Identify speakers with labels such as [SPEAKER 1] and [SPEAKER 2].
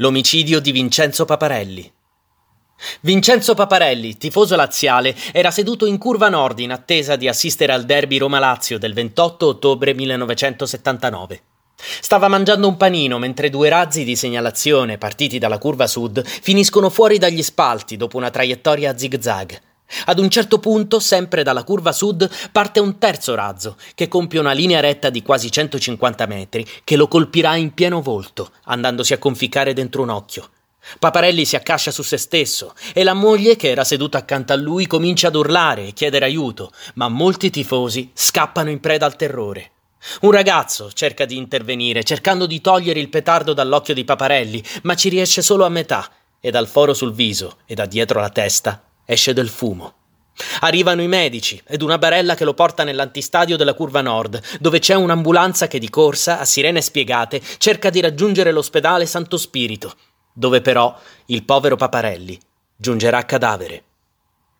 [SPEAKER 1] L'omicidio di Vincenzo Paparelli. Vincenzo Paparelli, tifoso laziale, era seduto in curva nord in attesa di assistere al derby Roma-Lazio del 28 ottobre 1979. Stava mangiando un panino mentre due razzi di segnalazione partiti dalla curva sud finiscono fuori dagli spalti dopo una traiettoria a zig-zag. Ad un certo punto, sempre dalla curva sud, parte un terzo razzo, che compie una linea retta di quasi 150 metri, che lo colpirà in pieno volto, andandosi a conficcare dentro un occhio. Paparelli si accascia su se stesso e la moglie, che era seduta accanto a lui, comincia ad urlare e chiedere aiuto, ma molti tifosi scappano in preda al terrore. Un ragazzo cerca di intervenire, cercando di togliere il petardo dall'occhio di Paparelli, ma ci riesce solo a metà, e dal foro sul viso e da dietro la testa esce del fumo. Arrivano i medici ed una barella che lo porta nell'antistadio della curva nord, dove c'è un'ambulanza che di corsa, a sirene spiegate, cerca di raggiungere l'ospedale Santo Spirito, dove però il povero Paparelli giungerà cadavere.